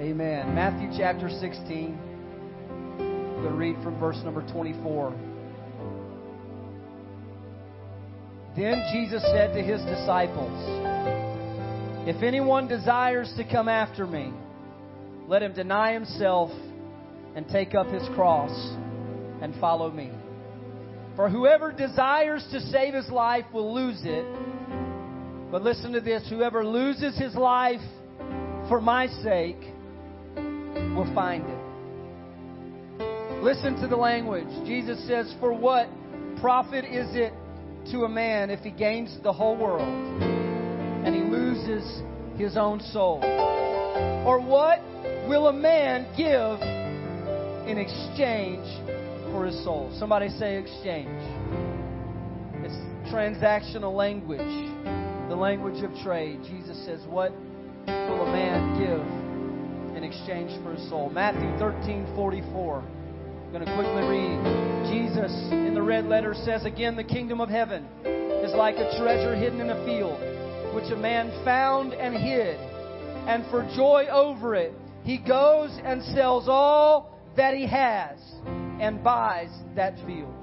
Amen. Matthew chapter 16. I'm going to read from verse number 24. Then Jesus said to his disciples, If anyone desires to come after me, let him deny himself and take up his cross and follow me. For whoever desires to save his life will lose it. But listen to this whoever loses his life for my sake will find it. Listen to the language. Jesus says, For what profit is it to a man if he gains the whole world and he loses his own soul? Or what will a man give in exchange for his soul? Somebody say exchange. It's transactional language, the language of trade. Jesus says, What will a man give exchange for his soul? Matthew 13 44. I'm going to quickly read. Jesus in the red letter says again, The kingdom of heaven is like a treasure hidden in a field, which a man found and hid. And for joy over it, he goes and sells all that he has and buys that field.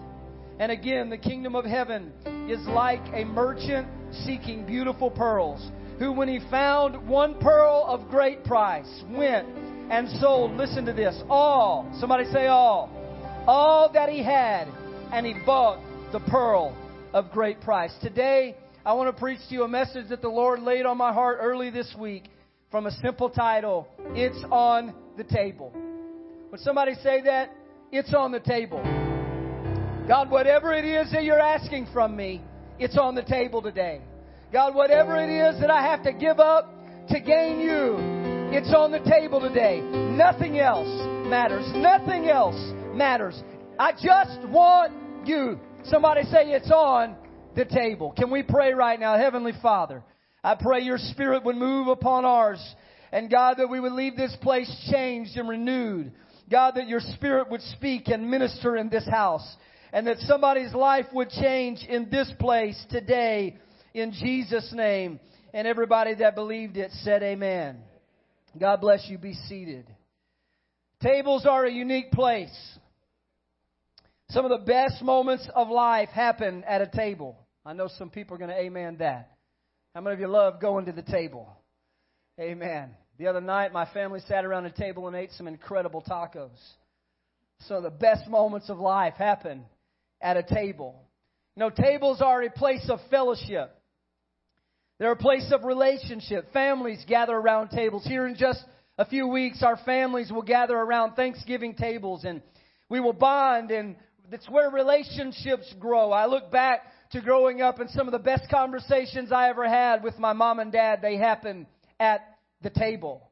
And again, the kingdom of heaven is like a merchant seeking beautiful pearls, who, when he found one pearl of great price, went and sold, listen to this, all, somebody say all, all that he had, and he bought the pearl of great price. Today, I want to preach to you a message that the Lord laid on my heart early this week from a simple title It's on the Table. Would somebody say that? It's on the table. God, whatever it is that you're asking from me, it's on the table today. God, whatever it is that I have to give up to gain you, it's on the table today. Nothing else matters. Nothing else matters. I just want you. Somebody say it's on the table. Can we pray right now? Heavenly Father, I pray your spirit would move upon ours. And God, that we would leave this place changed and renewed. God, that your spirit would speak and minister in this house. And that somebody's life would change in this place today in Jesus' name. And everybody that believed it said amen. God bless you. Be seated. Tables are a unique place. Some of the best moments of life happen at a table. I know some people are going to amen that. How many of you love going to the table? Amen. The other night, my family sat around a table and ate some incredible tacos. So the best moments of life happen at a table. You know, tables are a place of fellowship. They're a place of relationship. Families gather around tables. Here in just a few weeks, our families will gather around Thanksgiving tables and we will bond and it's where relationships grow. I look back to growing up and some of the best conversations I ever had with my mom and dad, they happened at the table.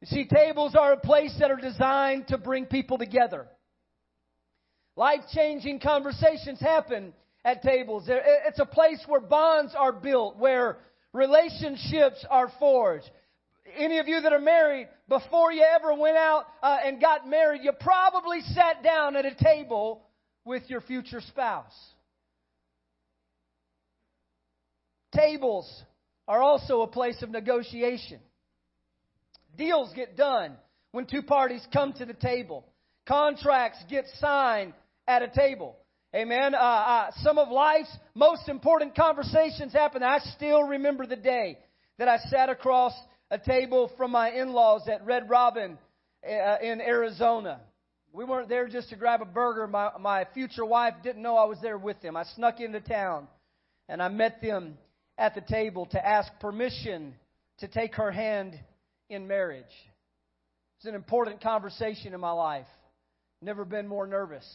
You see, tables are a place that are designed to bring people together. Life changing conversations happen at tables. It's a place where bonds are built, where relationships are forged. Any of you that are married, before you ever went out uh, and got married, you probably sat down at a table with your future spouse. Tables are also a place of negotiation. Deals get done when two parties come to the table. Contracts get signed at a table. Amen. Uh, uh, some of life's most important conversations happen. I still remember the day that I sat across a table from my in-laws at Red Robin uh, in Arizona. We weren't there just to grab a burger. My, my future wife didn't know I was there with them. I snuck into town and I met them at the table to ask permission to take her hand in marriage. It's an important conversation in my life. Never been more nervous.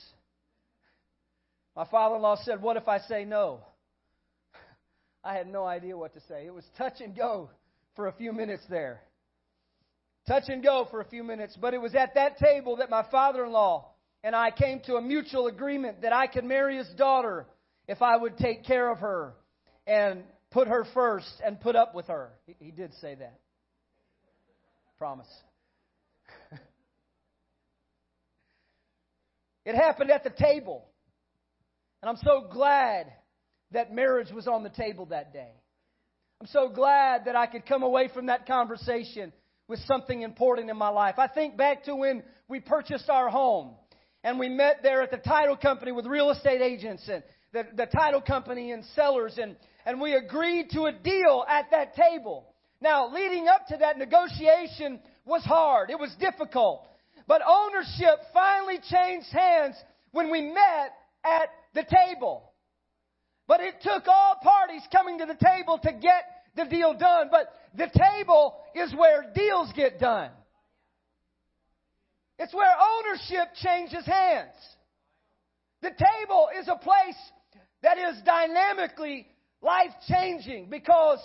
My father in law said, What if I say no? I had no idea what to say. It was touch and go for a few minutes there. Touch and go for a few minutes. But it was at that table that my father in law and I came to a mutual agreement that I could marry his daughter if I would take care of her and put her first and put up with her. He, he did say that. Promise. it happened at the table. And I'm so glad that marriage was on the table that day. I'm so glad that I could come away from that conversation with something important in my life. I think back to when we purchased our home and we met there at the title company with real estate agents and the, the title company and sellers and, and we agreed to a deal at that table. Now, leading up to that negotiation was hard. It was difficult. But ownership finally changed hands when we met at the table. But it took all parties coming to the table to get the deal done. But the table is where deals get done. It's where ownership changes hands. The table is a place that is dynamically life changing because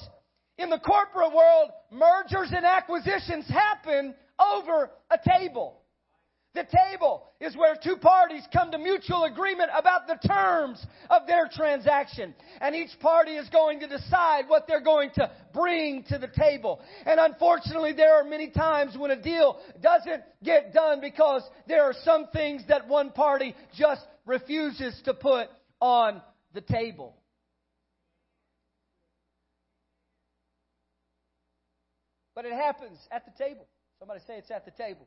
in the corporate world, mergers and acquisitions happen over a table. The table is where two parties come to mutual agreement about the terms of their transaction. And each party is going to decide what they're going to bring to the table. And unfortunately, there are many times when a deal doesn't get done because there are some things that one party just refuses to put on the table. But it happens at the table. Somebody say it's at the table.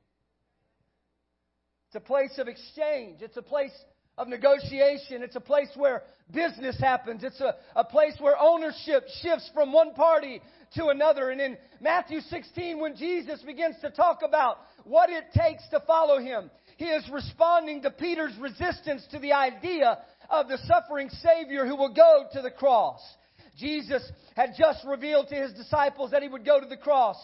It's a place of exchange. It's a place of negotiation. It's a place where business happens. It's a, a place where ownership shifts from one party to another. And in Matthew 16, when Jesus begins to talk about what it takes to follow him, he is responding to Peter's resistance to the idea of the suffering Savior who will go to the cross. Jesus had just revealed to his disciples that he would go to the cross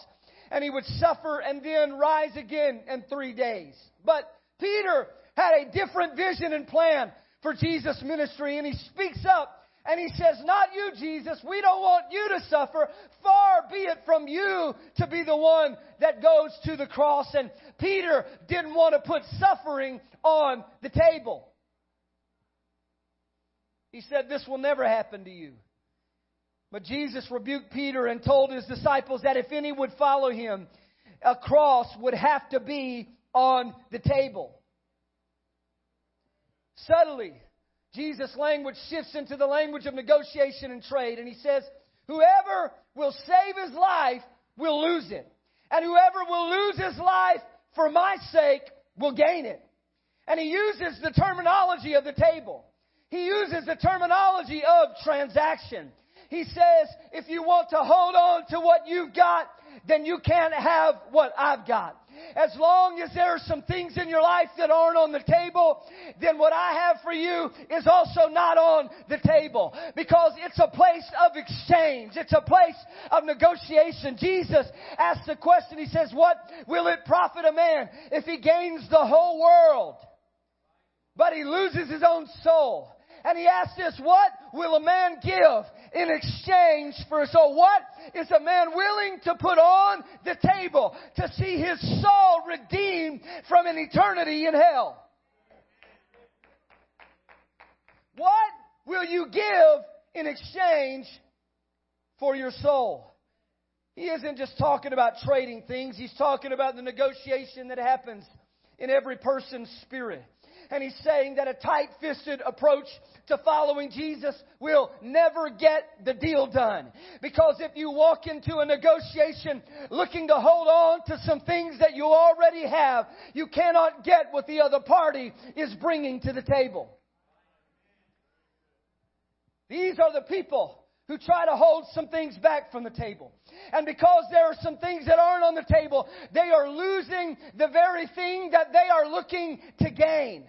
and he would suffer and then rise again in three days. But Peter had a different vision and plan for Jesus' ministry, and he speaks up and he says, Not you, Jesus. We don't want you to suffer. Far be it from you to be the one that goes to the cross. And Peter didn't want to put suffering on the table. He said, This will never happen to you. But Jesus rebuked Peter and told his disciples that if any would follow him, a cross would have to be on the table. Subtly, Jesus' language shifts into the language of negotiation and trade, and he says, Whoever will save his life will lose it. And whoever will lose his life for my sake will gain it. And he uses the terminology of the table. He uses the terminology of transaction. He says, if you want to hold on to what you've got, then you can't have what I've got. As long as there are some things in your life that aren't on the table, then what I have for you is also not on the table. Because it's a place of exchange. It's a place of negotiation. Jesus asked the question, He says, what will it profit a man if he gains the whole world, but he loses his own soul? And he asked this, what will a man give in exchange for so what is a man willing to put on the table to see his soul redeemed from an eternity in hell? What will you give in exchange for your soul? He isn't just talking about trading things, he's talking about the negotiation that happens in every person's spirit and he's saying that a tight fisted approach to following Jesus will never get the deal done. Because if you walk into a negotiation looking to hold on to some things that you already have, you cannot get what the other party is bringing to the table. These are the people who try to hold some things back from the table. And because there are some things that aren't on the table, they are losing the very thing that they are looking to gain.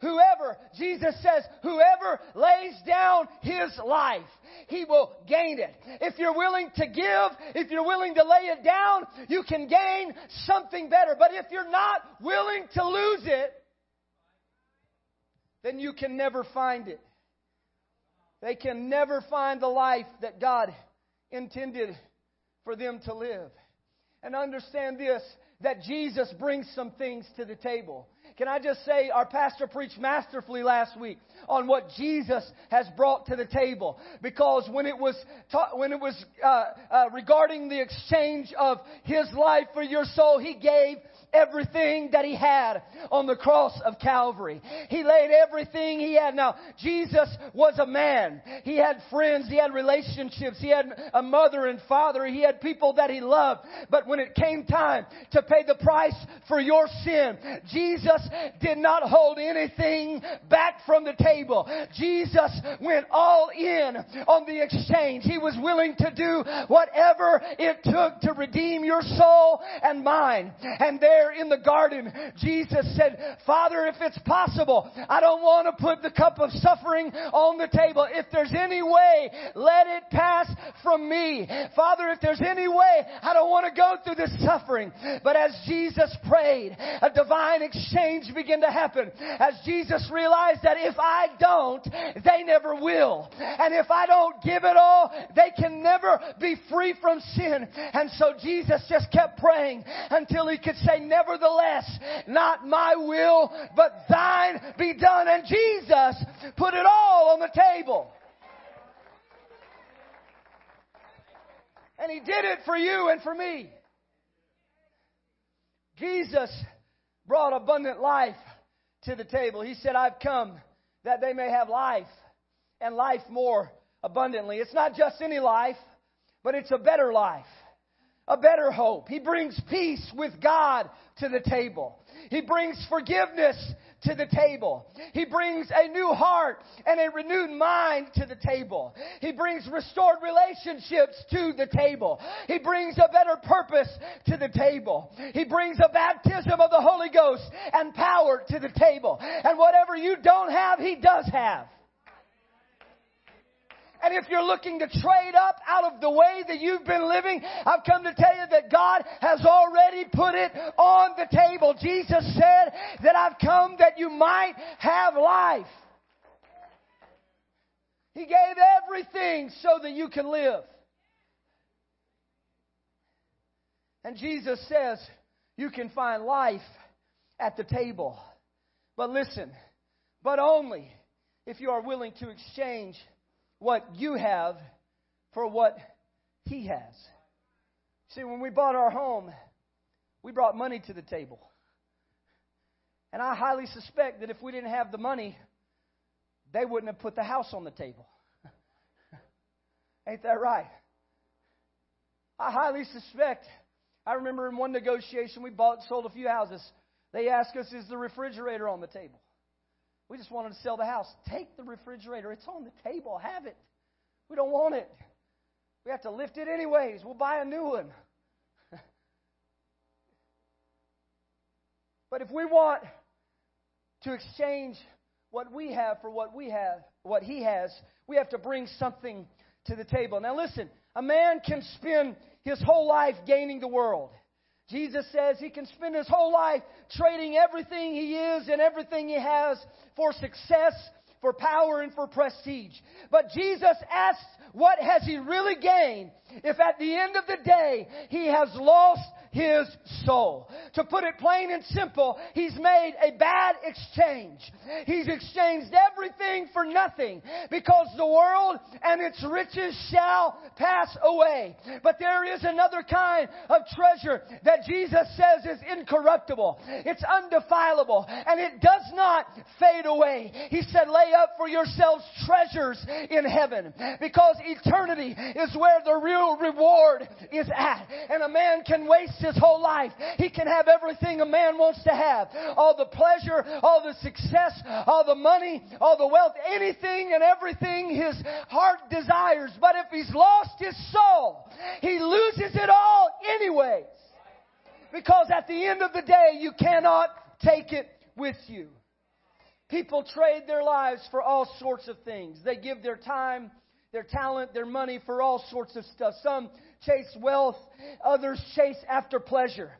Whoever, Jesus says, whoever lays down his life, he will gain it. If you're willing to give, if you're willing to lay it down, you can gain something better. But if you're not willing to lose it, then you can never find it. They can never find the life that God intended for them to live. And understand this that Jesus brings some things to the table. Can I just say, our pastor preached masterfully last week on what Jesus has brought to the table. Because when it was, ta- when it was uh, uh, regarding the exchange of His life for your soul, He gave everything that he had on the cross of Calvary. He laid everything he had. Now, Jesus was a man. He had friends. He had relationships. He had a mother and father. He had people that he loved. But when it came time to pay the price for your sin, Jesus did not hold anything back from the table. Jesus went all in on the exchange. He was willing to do whatever it took to redeem your soul and mine. And there in the garden, Jesus said, Father, if it's possible, I don't want to put the cup of suffering on the table. If there's any way, let it pass from me. Father, if there's any way, I don't want to go through this suffering. But as Jesus prayed, a divine exchange began to happen. As Jesus realized that if I don't, they never will. And if I don't give it all, they can never be free from sin. And so Jesus just kept praying until he could say, nevertheless, not my will, but thine be done. And Jesus put it all on the table. And he did it for you and for me. Jesus brought abundant life to the table. He said, I've come that they may have life and life more abundantly. It's not just any life, but it's a better life, a better hope. He brings peace with God to the table. He brings forgiveness to the table. He brings a new heart and a renewed mind to the table. He brings restored relationships to the table. He brings a better purpose to the table. He brings a baptism of the Holy Ghost and power to the table. And whatever you don't have, He does have. And if you're looking to trade up out of the way that you've been living, I've come to tell you that God has already put it on the table. Jesus said that I've come that you might have life. He gave everything so that you can live. And Jesus says you can find life at the table. But listen, but only if you are willing to exchange what you have for what he has. See, when we bought our home, we brought money to the table. And I highly suspect that if we didn't have the money, they wouldn't have put the house on the table. Ain't that right? I highly suspect. I remember in one negotiation we bought sold a few houses. They asked us, Is the refrigerator on the table? We just wanted to sell the house. Take the refrigerator. It's on the table. Have it. We don't want it. We have to lift it anyways. We'll buy a new one. but if we want to exchange what we have for what we have, what he has, we have to bring something to the table. Now listen, a man can spend his whole life gaining the world. Jesus says he can spend his whole life trading everything he is and everything he has for success, for power, and for prestige. But Jesus asks, what has he really gained if at the end of the day he has lost his soul. To put it plain and simple, he's made a bad exchange. He's exchanged everything for nothing because the world and its riches shall pass away. But there is another kind of treasure that Jesus says is incorruptible. It's undefilable and it does not fade away. He said, lay up for yourselves treasures in heaven because eternity is where the real reward is at. And a man can his whole life. He can have everything a man wants to have. All the pleasure, all the success, all the money, all the wealth, anything and everything his heart desires. But if he's lost his soul, he loses it all anyways. Because at the end of the day, you cannot take it with you. People trade their lives for all sorts of things. They give their time, their talent, their money for all sorts of stuff. Some chase wealth, others chase after pleasure.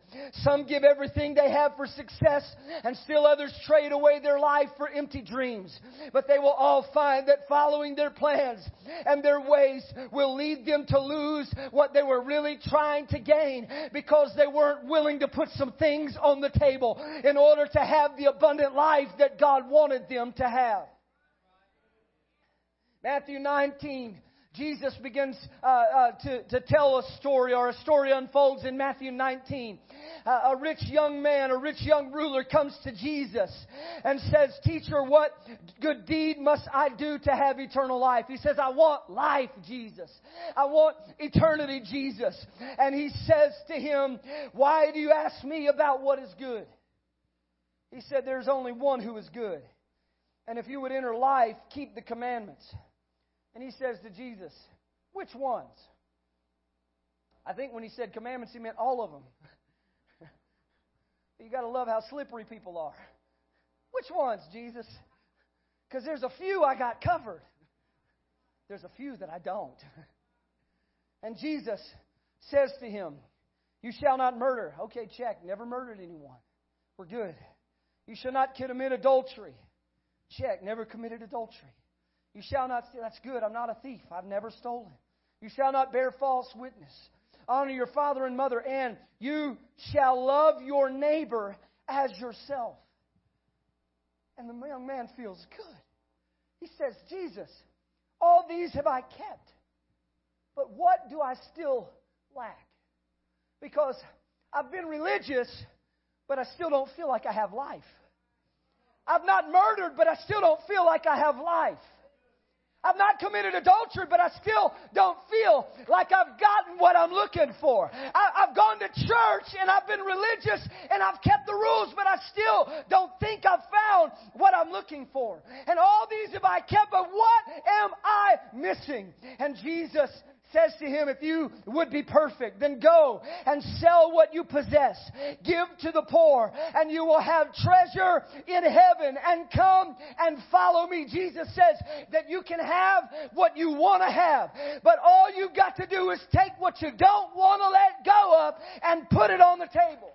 Some give everything they have for success, and still others trade away their life for empty dreams. But they will all find that following their plans and their ways will lead them to lose what they were really trying to gain because they weren't willing to put some things on the table in order to have the abundant life that God wanted them to have. Matthew 19 Jesus begins uh, uh, to, to tell a story, or a story unfolds in Matthew 19. Uh, a rich young man, a rich young ruler comes to Jesus and says, Teacher, what good deed must I do to have eternal life? He says, I want life, Jesus. I want eternity, Jesus. And he says to him, Why do you ask me about what is good? He said, There's only one who is good. And if you would enter life, keep the commandments. And he says to Jesus, Which ones? I think when he said commandments, he meant all of them. you got to love how slippery people are. Which ones, Jesus? Because there's a few I got covered, there's a few that I don't. And Jesus says to him, You shall not murder. Okay, check. Never murdered anyone. We're good. You shall not commit adultery. Check. Never committed adultery. You shall not steal. That's good. I'm not a thief. I've never stolen. You shall not bear false witness. Honor your father and mother, and you shall love your neighbor as yourself. And the young man feels good. He says, Jesus, all these have I kept. But what do I still lack? Because I've been religious, but I still don't feel like I have life. I've not murdered, but I still don't feel like I have life. I've not committed adultery, but I still don't feel like I've gotten what I'm looking for. I, have gone to church and I've been religious and I've kept the rules, but I still don't think I've found what I'm looking for. And all these have I kept, but what am I missing? And Jesus says to him, If you would be perfect, then go and sell what you possess. Give to the poor, and you will have treasure in heaven. And come and follow me. Jesus says that you can have what you want to have, but all you've got to do is take what you don't want to let go of and put it on the table.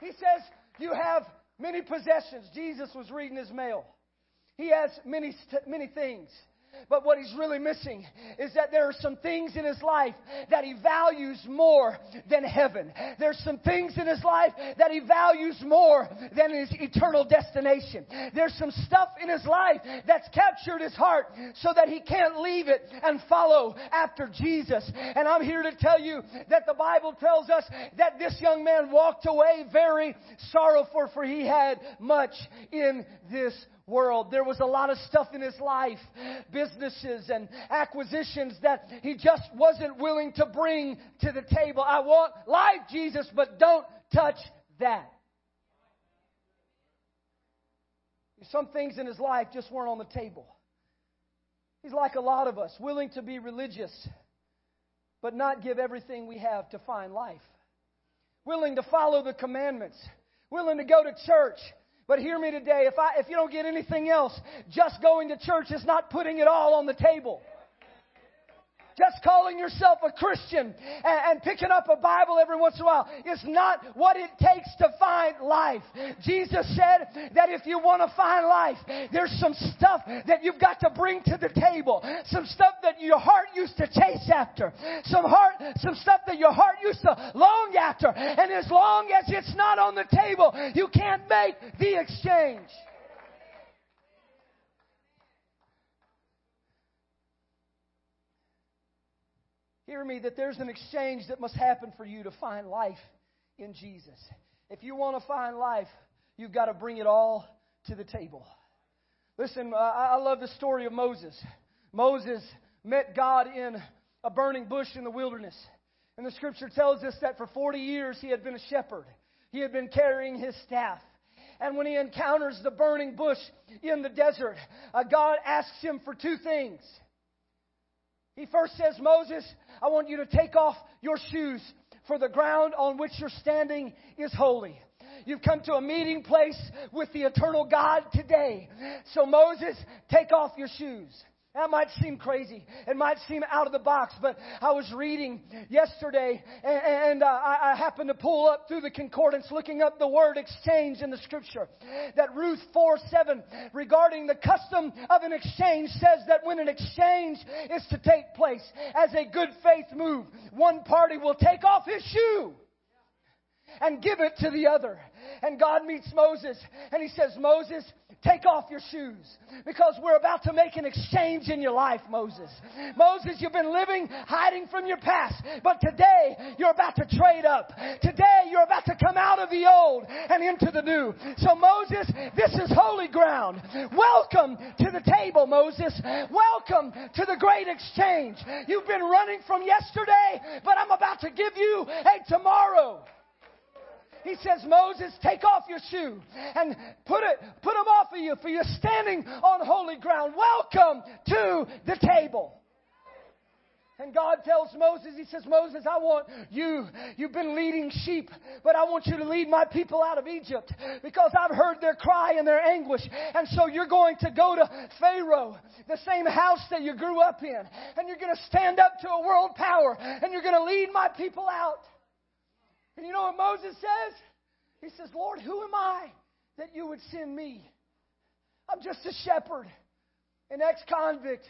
He says, You have many possessions. Jesus was reading his mail. He has many, many things. But what he's really missing is that there are some things in his life that he values more than heaven. There's some things in his life that he values more than his eternal destination. There's some stuff in his life that's captured his heart so that he can't leave it and follow after Jesus. And I'm here to tell you that the Bible tells us that this young man walked away very sorrowful for he had much in this world. There was a lot of stuff in his life, businesses and acquisitions that he just wasn't willing to bring to the table. I want life, Jesus, but don't touch that. Some things in his life just weren't on the table. He's like a lot of us, willing to be religious, but not give everything we have to find life. Willing to follow the commandments, willing to go to church, but hear me today, if, I, if you don't get anything else, just going to church is not putting it all on the table. Just calling yourself a Christian and, and, picking up a Bible every once in a while is not what it takes to find life. Jesus said that if you want to find life, there's some stuff that you've got to bring to the table. Some stuff that your heart used to chase after. Some heart, some stuff that your heart used to long after. And as long as it's not on the table, you can't make the exchange. Hear me that there's an exchange that must happen for you to find life in Jesus. If you want to find life, you've got to bring it all to the table. Listen, I love the story of Moses. Moses met God in a burning bush in the wilderness. And the scripture tells us that for 40 years he had been a shepherd. He had been carrying his staff. And when he encounters the burning bush in the desert, uh, God asks him for two things. He first says, Moses, I want you to take off your shoes, for the ground on which you're standing is holy. You've come to a meeting place with the eternal God today. So, Moses, take off your shoes. That might seem crazy. It might seem out of the box, but I was reading yesterday and, and uh, I, I, happened to pull up through the concordance looking up the word exchange in the scripture. That Ruth 4 7 regarding the custom of an exchange says that when an exchange is to take place as a good faith move, one party will take off his shoe and give it to the other. And God meets Moses and he says, Moses, take off your shoes because we're about to make an exchange in your life, Moses. Moses, you've been living hiding from your past, but today you're about to trade up. Today you're about to come out of the old and into the new. So Moses, this is holy ground. Welcome to the table, Moses. Welcome to the great exchange. You've been running from yesterday, but I'm about to give you a tomorrow. He says, Moses, take off your shoe and put it, put them off of you for you're standing on holy ground. Welcome to the table. And God tells Moses, He says, Moses, I want you, you've been leading sheep, but I want you to lead my people out of Egypt because I've heard their cry and their anguish. And so you're going to go to Pharaoh, the same house that you grew up in, and you're going to stand up to a world power, and you're going to lead my people out. And you know what Moses says? He says, Lord, who am I that you would send me? I'm just a shepherd, an ex convict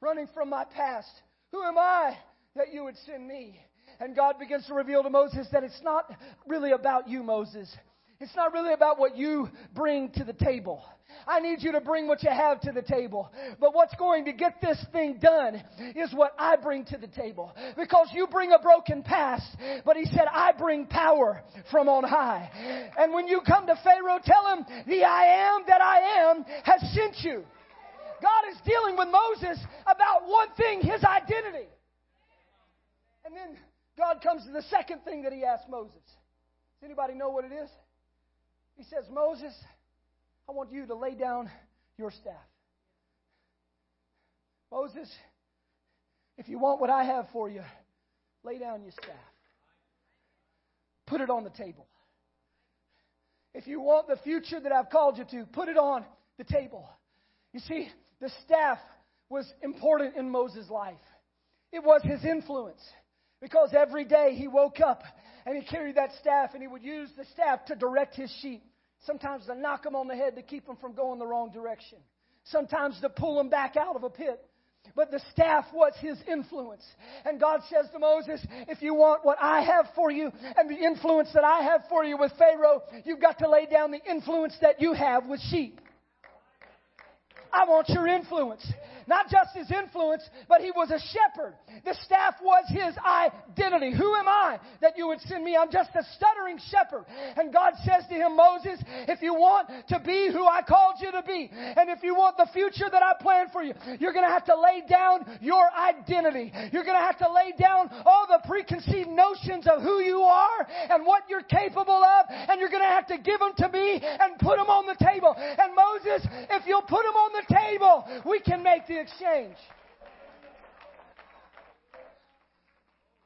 running from my past. Who am I that you would send me? And God begins to reveal to Moses that it's not really about you, Moses. It's not really about what you bring to the table. I need you to bring what you have to the table. But what's going to get this thing done is what I bring to the table. Because you bring a broken past, but he said, I bring power from on high. And when you come to Pharaoh, tell him, the I am that I am has sent you. God is dealing with Moses about one thing, his identity. And then God comes to the second thing that he asked Moses. Does anybody know what it is? He says, Moses, I want you to lay down your staff. Moses, if you want what I have for you, lay down your staff. Put it on the table. If you want the future that I've called you to, put it on the table. You see, the staff was important in Moses' life. It was his influence. Because every day he woke up and he carried that staff and he would use the staff to direct his sheep. Sometimes to knock them on the head to keep them from going the wrong direction. Sometimes to pull them back out of a pit. But the staff was his influence. And God says to Moses, if you want what I have for you and the influence that I have for you with Pharaoh, you've got to lay down the influence that you have with sheep. I want your influence. Not just his influence, but he was a shepherd. The staff was his identity. Who am I that you would send me? I'm just a stuttering shepherd. And God says to him, Moses, if you want to be who I called you to be, and if you want the future that I planned for you, you're going to have to lay down your identity. You're going to have to lay down all the preconceived notions of who you are and what you're capable of, and you're going to have to give them to me and put them on the table. And Moses, if you'll put them on the table, we can make the exchange.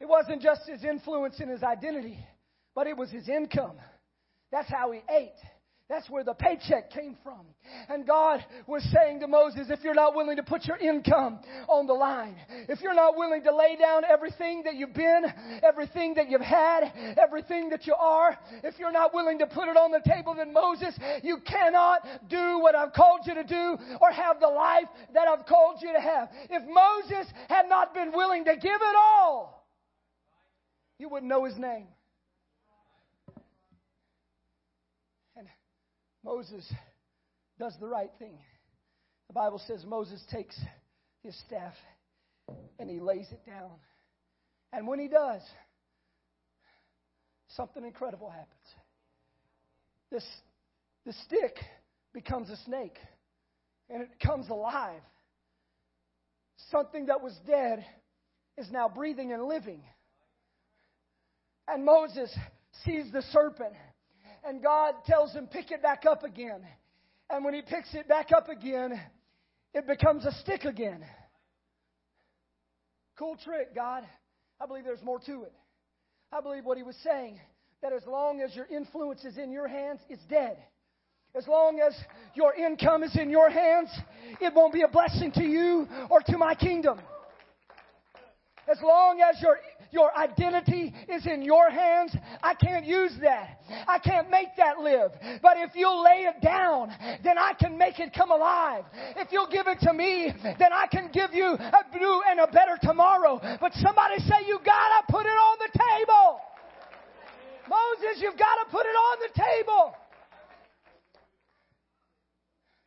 It wasn't just his influence and his identity, but it was his income. That's how he ate. That's where the paycheck came from. And God was saying to Moses, if you're not willing to put your income on the line, if you're not willing to lay down everything that you've been, everything that you've had, everything that you are, if you're not willing to put it on the table, then Moses, you cannot do what I've called you to do or have the life that I've called you to have. If Moses had not been willing to give it all, you wouldn't know his name. Moses does the right thing. The Bible says Moses takes his staff and he lays it down. And when he does, something incredible happens. This, the stick becomes a snake and it comes alive. Something that was dead is now breathing and living. And Moses sees the serpent and God tells him, pick it back up again. And when he picks it back up again, it becomes a stick again. Cool trick, God. I believe there's more to it. I believe what he was saying that as long as your influence is in your hands, it's dead. As long as your income is in your hands, it won't be a blessing to you or to my kingdom. As long as your your identity is in your hands. I can't use that. I can't make that live. But if you'll lay it down, then I can make it come alive. If you'll give it to me, then I can give you a new and a better tomorrow. But somebody say, you gotta put it on the table. Moses, you've gotta put it on the table.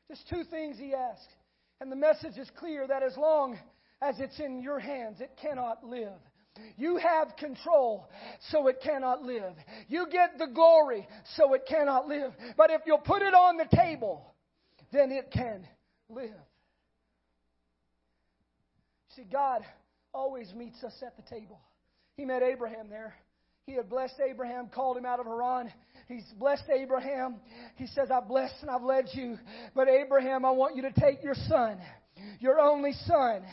Just two things he asks. And the message is clear that as long as it's in your hands, it cannot live. You have control, so it cannot live. You get the glory, so it cannot live. But if you'll put it on the table, then it can live. See, God always meets us at the table. He met Abraham there. He had blessed Abraham, called him out of Haran. He's blessed Abraham. He says, I've blessed and I've led you. But Abraham, I want you to take your son, your only son,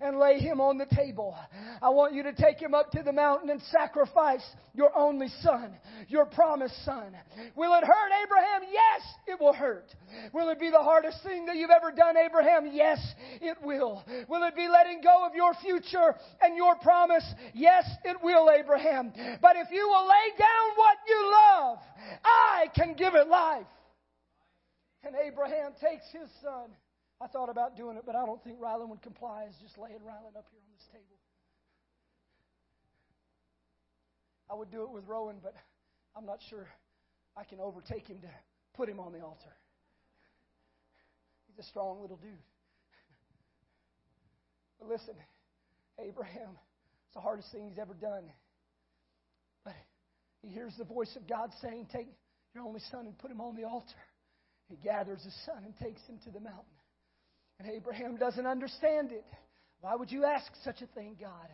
and lay him on the table. I want you to take him up to the mountain and sacrifice your only son, your promised son. Will it hurt, Abraham? Yes, it will hurt. Will it be the hardest thing that you've ever done, Abraham? Yes, it will. Will it be letting go of your future and your promise? Yes, it will, Abraham. But if you will lay down what you love, I can give it life. And Abraham takes his son I thought about doing it, but I don't think Rylan would comply as just laying Rylan up here on this table. I would do it with Rowan, but I'm not sure I can overtake him to put him on the altar. He's a strong little dude. But listen, Abraham, it's the hardest thing he's ever done. But he hears the voice of God saying, Take your only son and put him on the altar. He gathers his son and takes him to the mountain. And Abraham doesn't understand it. Why would you ask such a thing, God?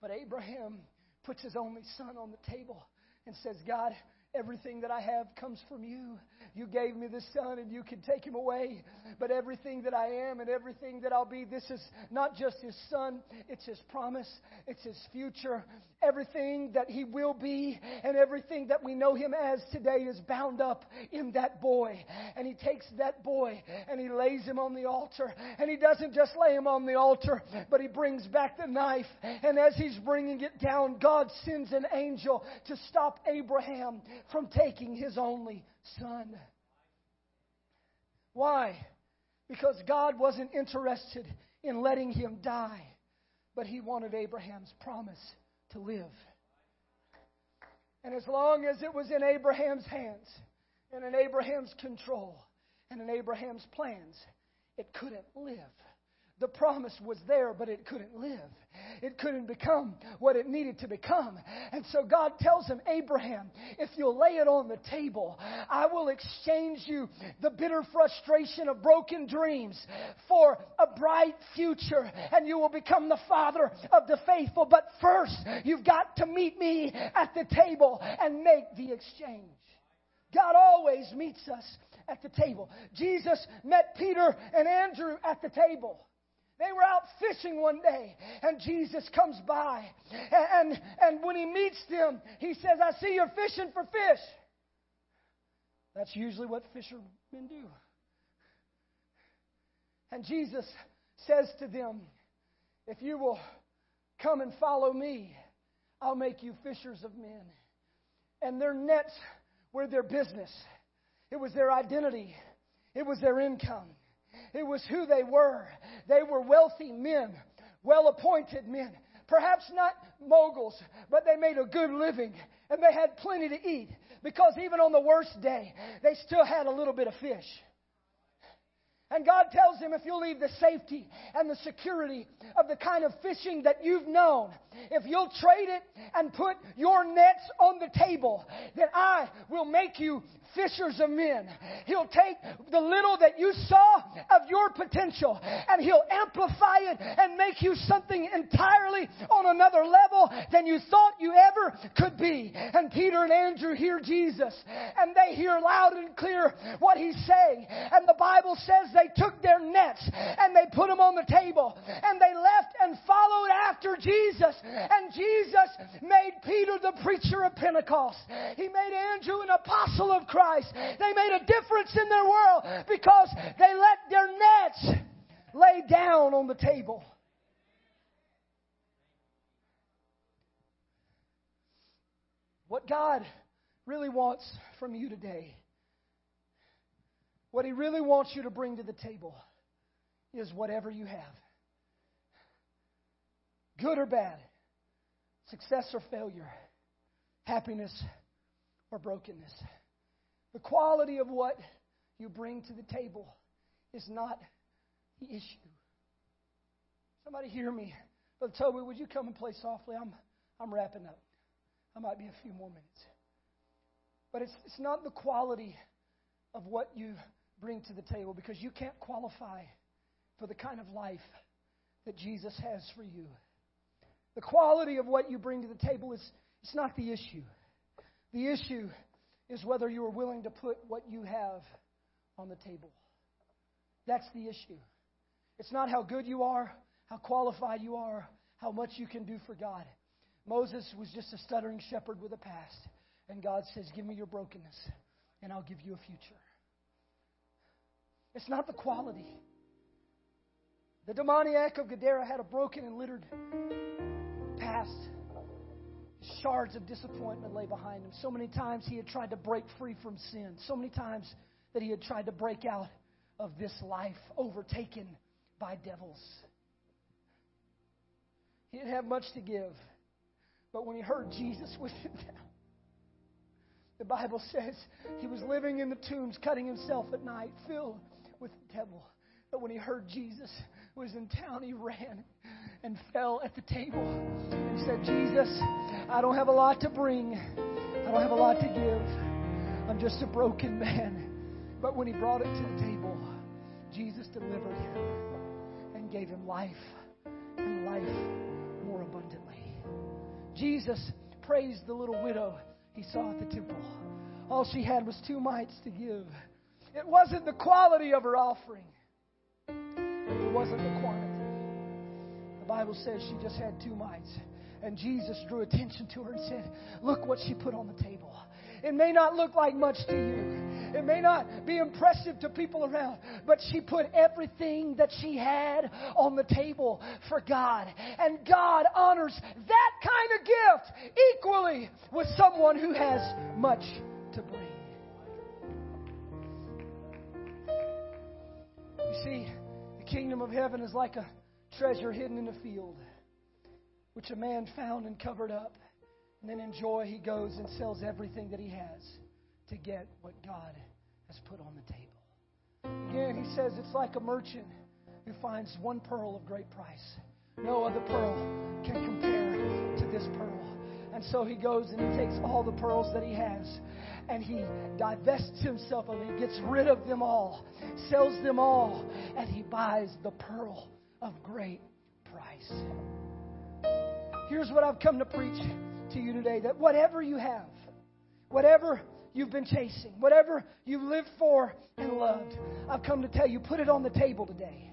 But Abraham puts his only son on the table and says, God, Everything that I have comes from you. You gave me the Son and you can take him away. But everything that I am and everything that I'll be, this is not just his Son, it's his promise, it's his future. Everything that he will be and everything that we know him as today is bound up in that boy. And he takes that boy and he lays him on the altar. And he doesn't just lay him on the altar, but he brings back the knife. And as he's bringing it down, God sends an angel to stop Abraham from taking his only son. Why? Because God wasn't interested in letting him die, but he wanted Abraham's promise to live. And as long as it was in Abraham's hands and in Abraham's control and in Abraham's plans, it couldn't live. The promise was there, but it couldn't live. It couldn't become what it needed to become. And so God tells him, Abraham, if you'll lay it on the table, I will exchange you the bitter frustration of broken dreams for a bright future, and you will become the father of the faithful. But first, you've got to meet me at the table and make the exchange. God always meets us at the table. Jesus met Peter and Andrew at the table. They were out fishing one day, and Jesus comes by. And, and when he meets them, he says, I see you're fishing for fish. That's usually what fishermen do. And Jesus says to them, If you will come and follow me, I'll make you fishers of men. And their nets were their business, it was their identity, it was their income. It was who they were. They were wealthy men, well appointed men. Perhaps not moguls, but they made a good living and they had plenty to eat because even on the worst day, they still had a little bit of fish. And God tells him if you'll leave the safety and the security of the kind of fishing that you've known, if you'll trade it and put your nets on the table, then I will make you fishers of men. He'll take the little that you saw of your potential and he'll amplify it and make you something entirely on another level than you thought you ever could be. And Peter and Andrew hear Jesus and they hear loud and clear what he's saying. And the Bible says they took their nets and they put them on the table and they left and followed after Jesus. And Jesus made Peter the preacher of Pentecost. He made Andrew an apostle of Christ. They made a difference in their world because they let their nets lay down on the table. What God really wants from you today what He really wants you to bring to the table is whatever you have good or bad, success or failure, happiness or brokenness. The quality of what you bring to the table is not the issue. Somebody hear me. Brother Toby, would you come and play softly? I'm, I'm wrapping up. I might be a few more minutes. But it's, it's not the quality of what you bring to the table because you can't qualify for the kind of life that Jesus has for you. The quality of what you bring to the table is it's not the issue. The issue is whether you are willing to put what you have on the table. That's the issue. It's not how good you are, how qualified you are, how much you can do for God. Moses was just a stuttering shepherd with a past. And God says, Give me your brokenness, and I'll give you a future. It's not the quality. The demoniac of Gadara had a broken and littered past. Shards of disappointment lay behind him. So many times he had tried to break free from sin. So many times that he had tried to break out of this life overtaken by devils. He didn't have much to give. But when he heard Jesus was town, the Bible says he was living in the tombs, cutting himself at night, filled with the devil. But when he heard Jesus was in town, he ran and fell at the table and said, Jesus, I don't have a lot to bring. I don't have a lot to give. I'm just a broken man. But when he brought it to the table, Jesus delivered him and gave him life and life more abundantly. Jesus praised the little widow he saw at the temple. All she had was two mites to give. It wasn't the quality of her offering, it wasn't the quantity. The Bible says she just had two mites. And Jesus drew attention to her and said, Look what she put on the table. It may not look like much to you. It may not be impressive to people around, but she put everything that she had on the table for God. And God honors that kind of gift equally with someone who has much You see, the kingdom of heaven is like a treasure hidden in a field, which a man found and covered up. And then in joy, he goes and sells everything that he has to get what God has put on the table. Again, he says it's like a merchant who finds one pearl of great price. No other pearl can compare to this pearl. And so he goes and he takes all the pearls that he has and he divests himself of them. He gets rid of them all, sells them all, and he buys the pearl of great price. Here's what I've come to preach to you today that whatever you have, whatever you've been chasing, whatever you've lived for and loved, I've come to tell you put it on the table today.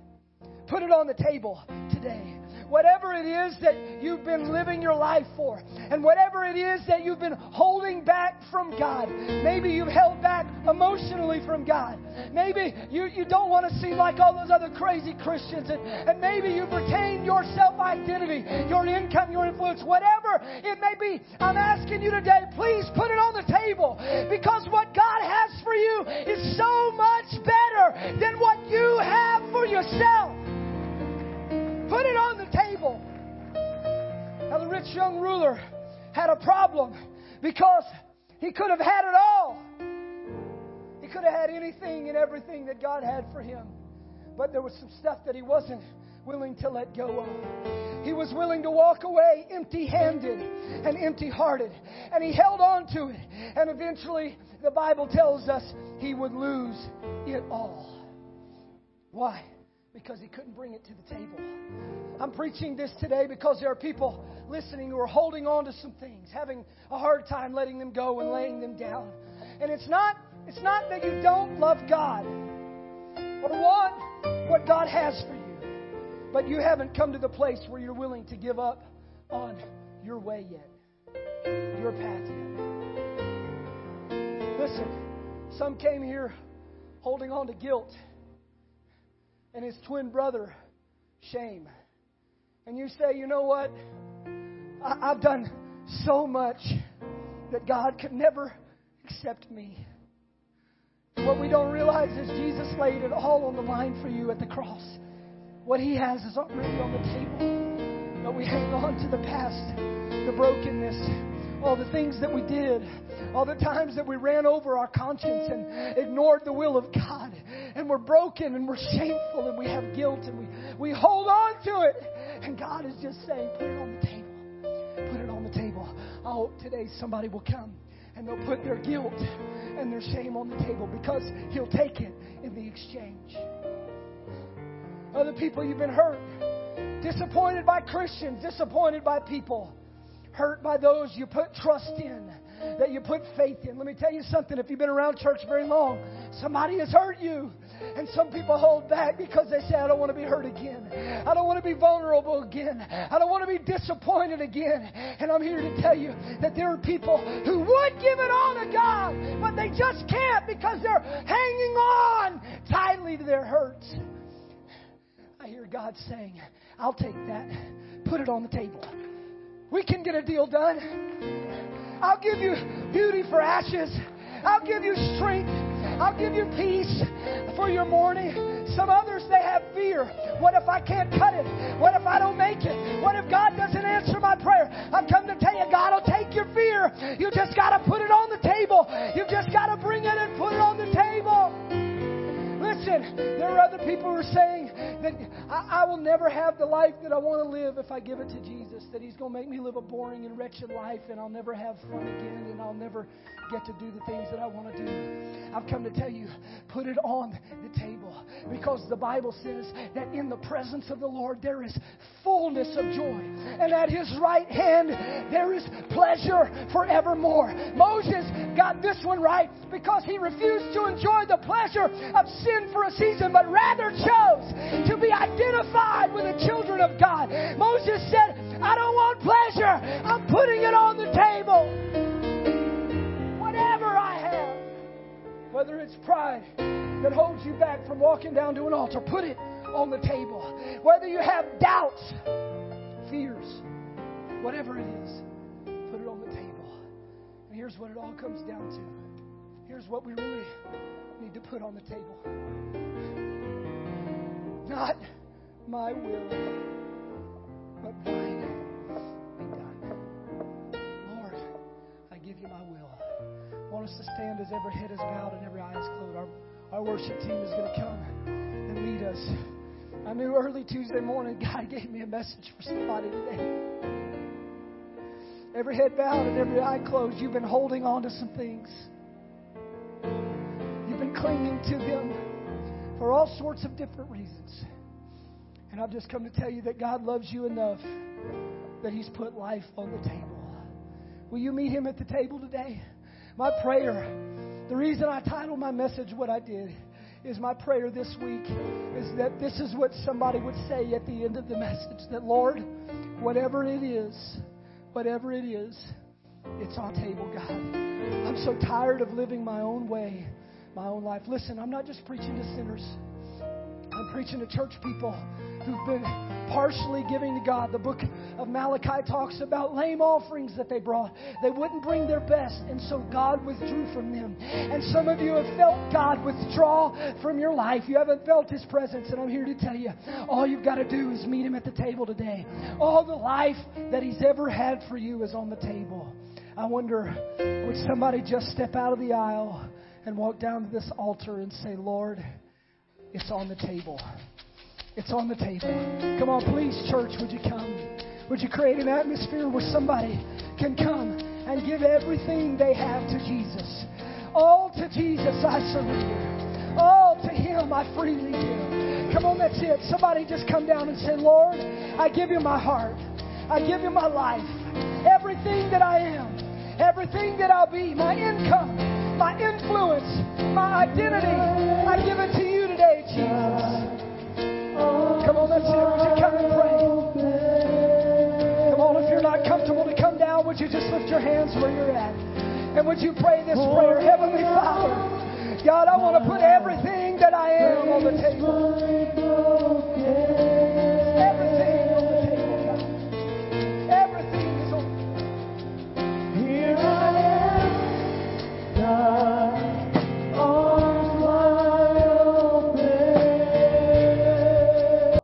Put it on the table today whatever it is that you've been living your life for, and whatever it is that you've been holding back from God. Maybe you've held back emotionally from God. Maybe you, you don't want to seem like all those other crazy Christians, and, and maybe you've retained your self identity, your income, your influence, whatever it may be. I'm asking you today, please put it on the table because what God has for you is so much better than what you have for yourself. Put it on the table. Now, the rich young ruler had a problem because he could have had it all. He could have had anything and everything that God had for him. But there was some stuff that he wasn't willing to let go of. He was willing to walk away empty handed and empty hearted. And he held on to it. And eventually, the Bible tells us he would lose it all. Why? Because he couldn't bring it to the table. I'm preaching this today because there are people listening who are holding on to some things, having a hard time letting them go and laying them down. And it's not it's not that you don't love God or want what God has for you, but you haven't come to the place where you're willing to give up on your way yet, your path yet. Listen, some came here holding on to guilt and his twin brother, shame. And you say, you know what? I, have done so much that God could never accept me. What we don't realize is Jesus laid it all on the line for you at the cross. What he has is already on the table. But we hang on to the past, the brokenness, all the things that we did, all the times that we ran over our conscience and ignored the will of God. And we're broken and we're shameful and we have guilt and we, we hold on to it. And God is just saying, put it on the table. Put it on the table. I hope today somebody will come and they'll put their guilt and their shame on the table because He'll take it in the exchange. Other people, you've been hurt, disappointed by Christians, disappointed by people, hurt by those you put trust in, that you put faith in. Let me tell you something if you've been around church very long, somebody has hurt you. And some people hold back because they say, I don't want to be hurt again. I don't want to be vulnerable again. I don't want to be disappointed again. And I'm here to tell you that there are people who would give it all to God, but they just can't because they're hanging on tightly to their hurts. I hear God saying, I'll take that, put it on the table. We can get a deal done. I'll give you beauty for ashes. I'll give you strength. I'll give you peace for your mourning. Some others, they have fear. What if I can't cut it? What if I don't make it? What if God doesn't answer my prayer? I've come to tell you, God will take your fear. You just got to put it on the table. You've just got to bring it and put it on the table. Listen, there are other people who are saying that I, I will never have the life that I want to live if I give it to Jesus, that He's going to make me live a boring and wretched life and I'll never have fun again and I'll never get to do the things that I want to do. I've come to tell you, put it on the table because the Bible says that in the presence of the Lord there is fullness of joy, and at His right hand there is pleasure forevermore. Moses got this one right because he refused to enjoy the pleasure of sin for a season, but rather chose to be identified with the children of God. Moses said, I don't want pleasure, I'm putting it on the table. Whatever I have, whether it's pride that holds you back from walking down to an altar, put it on the table. Whether you have doubts, fears, whatever it is, put it on the table. And here's what it all comes down to. Here's what we really need to put on the table. Not my will, but be done. Lord, I give you my will. I want us to stand as every head is bowed and every eye is closed. Our, our worship team is going to come and lead us. I knew early Tuesday morning God gave me a message for somebody today. Every head bowed and every eye closed. You've been holding on to some things. You've been clinging to them for all sorts of different reasons. And I've just come to tell you that God loves you enough that He's put life on the table. Will you meet Him at the table today? My prayer, the reason I titled my message what I did, is my prayer this week is that this is what somebody would say at the end of the message that, Lord, whatever it is, whatever it is, it's on table, God. I'm so tired of living my own way, my own life. Listen, I'm not just preaching to sinners, I'm preaching to church people who've been partially giving to God. The book of Malachi talks about lame offerings that they brought. They wouldn't bring their best, and so God withdrew from them. And some of you have felt God withdraw from your life. You haven't felt His presence, and I'm here to tell you all you've got to do is meet Him at the table today. All the life that He's ever had for you is on the table. I wonder, would somebody just step out of the aisle and walk down to this altar and say, Lord, it's on the table. It's on the table. Come on, please, church, would you come? Would you create an atmosphere where somebody can come and give everything they have to Jesus? All to Jesus I surrender. All to Him I freely give. Come on, that's it. Somebody just come down and say, Lord, I give you my heart. I give you my life. Everything that I am. Everything that I'll be. My income. My influence. My identity. I give it to you today, Jesus. Come on, let's hear. Would you come and pray? Come on, if you're not comfortable to come down, would you just lift your hands where you're at? And would you pray this prayer? Heavenly Father, God, I want to put everything that I am on the table.